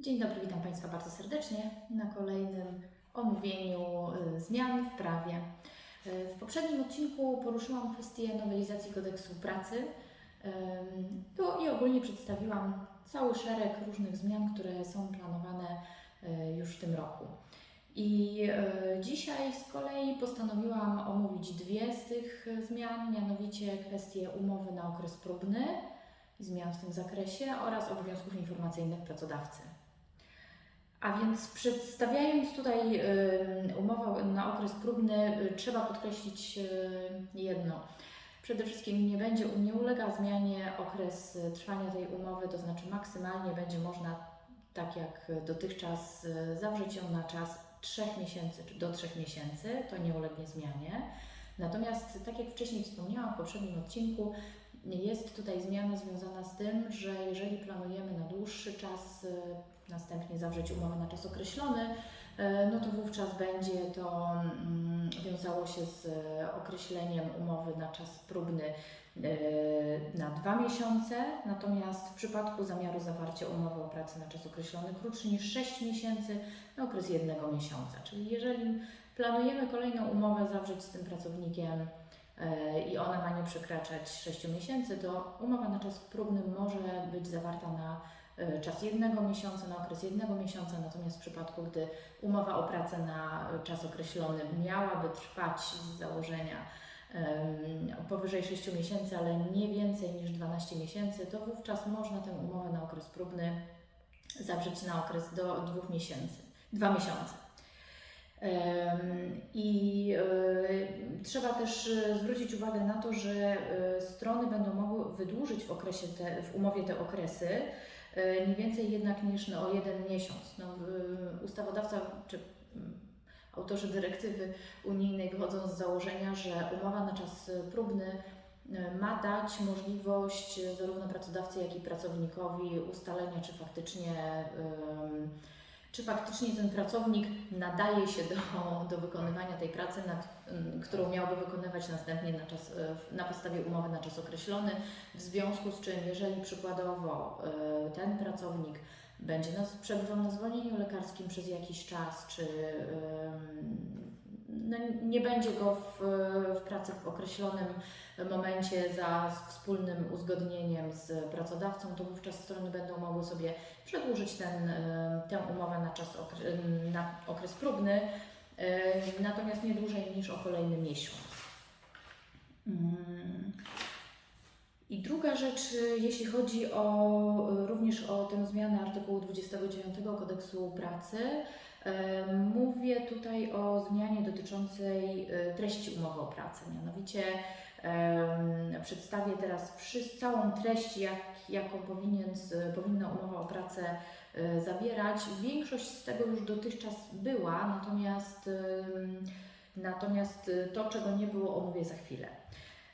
Dzień dobry, witam Państwa bardzo serdecznie na kolejnym omówieniu y, zmian w prawie. Y, W poprzednim odcinku poruszyłam kwestię nowelizacji kodeksu pracy i ogólnie przedstawiłam cały szereg różnych zmian, które są planowane y, już w tym roku. I dzisiaj z kolei postanowiłam omówić dwie z tych zmian, mianowicie kwestię umowy na okres próbny zmian w tym zakresie oraz obowiązków informacyjnych pracodawcy. A więc przedstawiając tutaj umowę na okres próbny, y, trzeba podkreślić y, jedno. Przede wszystkim nie będzie, nie ulega zmianie okres y, trwania tej umowy, to znaczy maksymalnie będzie można, tak jak dotychczas, zawrzeć ją na czas 3 miesięcy czy do 3 miesięcy, to nie ulegnie zmianie. Natomiast, tak jak wcześniej wspomniałam w poprzednim odcinku, jest tutaj zmiana związana z tym, że jeżeli planujemy na dłuższy czas, y, następnie zawrzeć umowę na czas określony, y, no to wówczas będzie to mm, wiązało się z y, określeniem umowy na czas próbny na dwa miesiące, natomiast w przypadku zamiaru zawarcia umowy o pracę na czas określony krótszy niż 6 miesięcy na okres jednego miesiąca. Czyli jeżeli planujemy kolejną umowę zawrzeć z tym pracownikiem, i ona ma nie przekraczać 6 miesięcy, to umowa na czas próbny może być zawarta na e, czas jednego miesiąca, na okres jednego miesiąca, natomiast w przypadku, gdy umowa o pracę na czas określony miałaby trwać z założenia powyżej 6 miesięcy, ale nie więcej niż 12 miesięcy, to wówczas można tę umowę na okres próbny zawrzeć na okres do dwóch miesięcy, dwa miesiące. Trzeba też e, zwrócić uwagę na to, że e, strony będą mogły wydłużyć w, okresie te, w umowie te okresy e, nie więcej jednak niż no, o jeden miesiąc. No, ustawodawca czy mm, autorzy dyrektywy unijnej wychodzą z założenia, że umowa na czas próbny ma dać możliwość zarówno pracodawcy, jak i pracownikowi ustalenia, czy faktycznie em, czy faktycznie ten pracownik nadaje się do, do wykonywania tej pracy, na, m, którą miałby wykonywać następnie na, czas, e, na podstawie umowy na czas określony, w związku z czym, jeżeli przykładowo e, ten pracownik będzie nas, przebywał na zwolnieniu lekarskim przez jakiś czas, czy no, nie będzie go w, w pracy w określonym momencie za wspólnym uzgodnieniem z pracodawcą, to wówczas strony będą mogły sobie przedłużyć ten, e, tę umowę na czas na okres próbny, e, natomiast nie dłużej niż o kolejny miesiąc. Mm. I druga rzecz, jeśli chodzi o, również o tę zmianę artykułu 29 Kodeksu Pracy, mówię tutaj o zmianie dotyczącej y, treści umowy o pracę. Mianowicie przedstawię teraz całą treść, jak, jaką powinien, powinna umowa o pracę y, zawierać. Większość z tego już dotychczas była, natomiast, natomiast to, czego nie było, omówię za chwilę.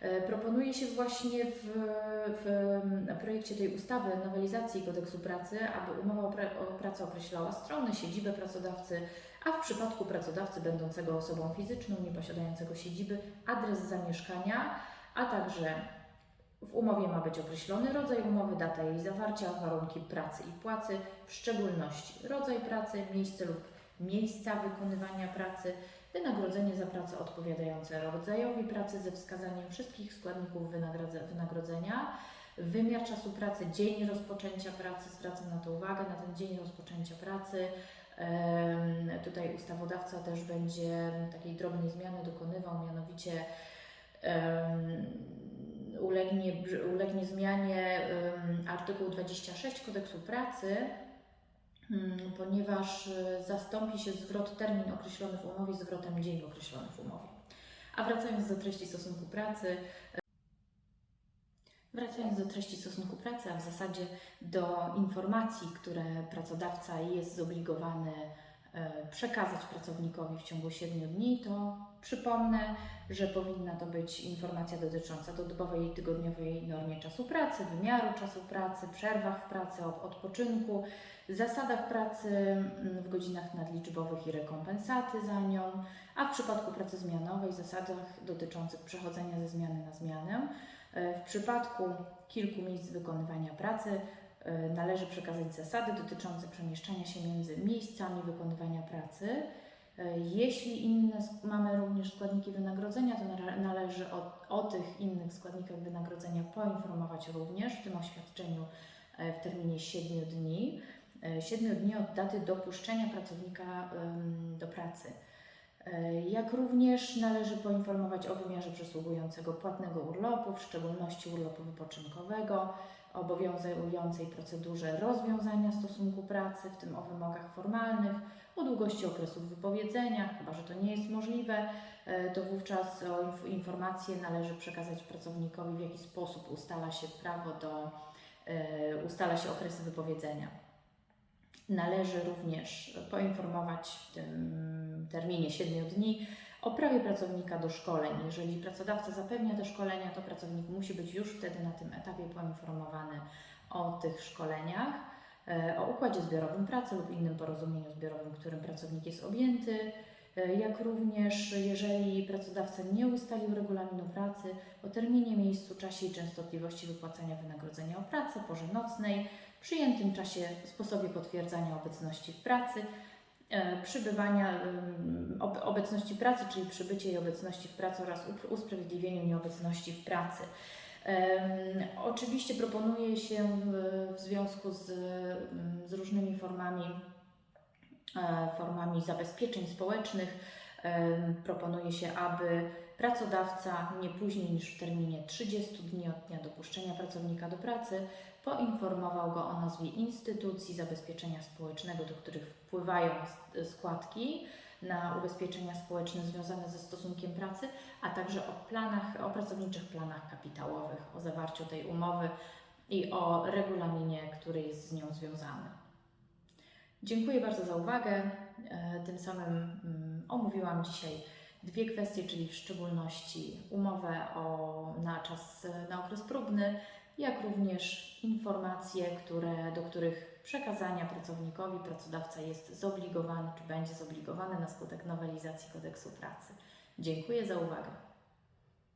E, Proponuje się właśnie w, w projekcie tej ustawy nowelizacji kodeksu pracy, aby umowa o, pra- o pracę określała stronę, siedzibę pracodawcy, a w przypadku pracodawcy będącego osobą fizyczną, nieposiadającego siedziby, adres zamieszkania, a także w umowie ma być określony rodzaj umowy, data jej zawarcia, warunki pracy i płacy, w szczególności rodzaj pracy, miejsce lub miejsca wykonywania pracy, wynagrodzenie za pracę odpowiadające rodzajowi pracy ze wskazaniem wszystkich składników wynagrodzenia, wymiar czasu pracy, dzień rozpoczęcia pracy, zwracam na to uwagę, na ten dzień rozpoczęcia pracy. Tutaj ustawodawca też będzie takiej drobnej zmiany dokonywał, mianowicie ulegnie, ulegnie zmianie artykuł 26 kodeksu pracy, Mm, ponieważ y, zastąpi się zwrot termin określony w umowie zwrotem dzień określony w umowie. A wracając do treści stosunku pracy, do treści stosunku pracy, a w zasadzie do informacji, które pracodawca jest zobligowany e, przekazać pracownikowi w ciągu 7 dni, to przypomnę, że powinna to być informacja dotycząca dodobowej i tygodniowej normie czasu pracy, wymiaru czasu pracy, przerwach w pracy, odpoczynku, zasadach pracy mm, w godzinach nadliczbowych i rekompensaty za nią, a w przypadku pracy zmianowej zasadach dotyczących przechodzenia ze zmiany na zmianę. E, W przypadku kilku miejsc wykonywania pracy e, należy przekazać zasady dotyczące przemieszczania się między miejscami wykonywania pracy. E, Jeśli inne, mamy również składniki wynagrodzenia, to nale- należy o, o tych innych składnikach wynagrodzenia poinformować również w tym oświadczeniu w terminie 7 dni. 7 dni od daty dopuszczenia pracownika do pracy. E, Jak również należy poinformować o wymiarze przysługującego płatnego urlopu, w szczególności urlopu wypoczynkowego, obowiązującej procedurze rozwiązania stosunku pracy, w tym o wymogach formalnych, o długości okresów wypowiedzenia, chyba że to nie jest możliwe, e, to wówczas o inf- informacje należy przekazać pracownikowi, w jaki sposób ustala się prawo do, e, ustala się okresy wypowiedzenia. Należy również poinformować w tym terminie 7 dni o prawie pracownika do szkoleń. Jeżeli pracodawca zapewnia te szkolenia, to pracownik musi być już wtedy na tym etapie poinformowany o tych szkoleniach, e, o układzie zbiorowym pracy lub innym porozumieniu zbiorowym, którym pracownik jest objęty, e, jak również jeżeli pracodawca nie ustalił regulaminu pracy, o terminie, miejscu, czasie i częstotliwości wypłacania wynagrodzenia o pracę, porze nocnej, przyjętym czasie, sposobie potwierdzania obecności w pracy, e, przybywania, obecności pracy, czyli przybycie i obecności w pracy oraz usprawiedliwieniu nieobecności w pracy. Oczywiście proponuje się w, związku z, z różnymi formami, e, formami zabezpieczeń społecznych, proponuje się, aby pracodawca nie później niż w terminie 30 dni od dnia dopuszczenia pracownika do pracy poinformował go o nazwie instytucji zabezpieczenia społecznego, do których wpływają składki na ubezpieczenia społeczne związane ze stosunkiem pracy, a także o planach, o pracowniczych planach kapitałowych, o zawarciu tej umowy i o regulaminie, który jest z nią związany. Dziękuję bardzo za uwagę. E, Tym samym mm, omówiłam dzisiaj dwie kwestie, czyli w szczególności umowę o, na czas, na okres próbny, jak również informacje, które, do których przekazania pracownikowi pracodawca jest zobligowany, czy będzie zobligowany na skutek nowelizacji kodeksu pracy. Dziękuję za uwagę.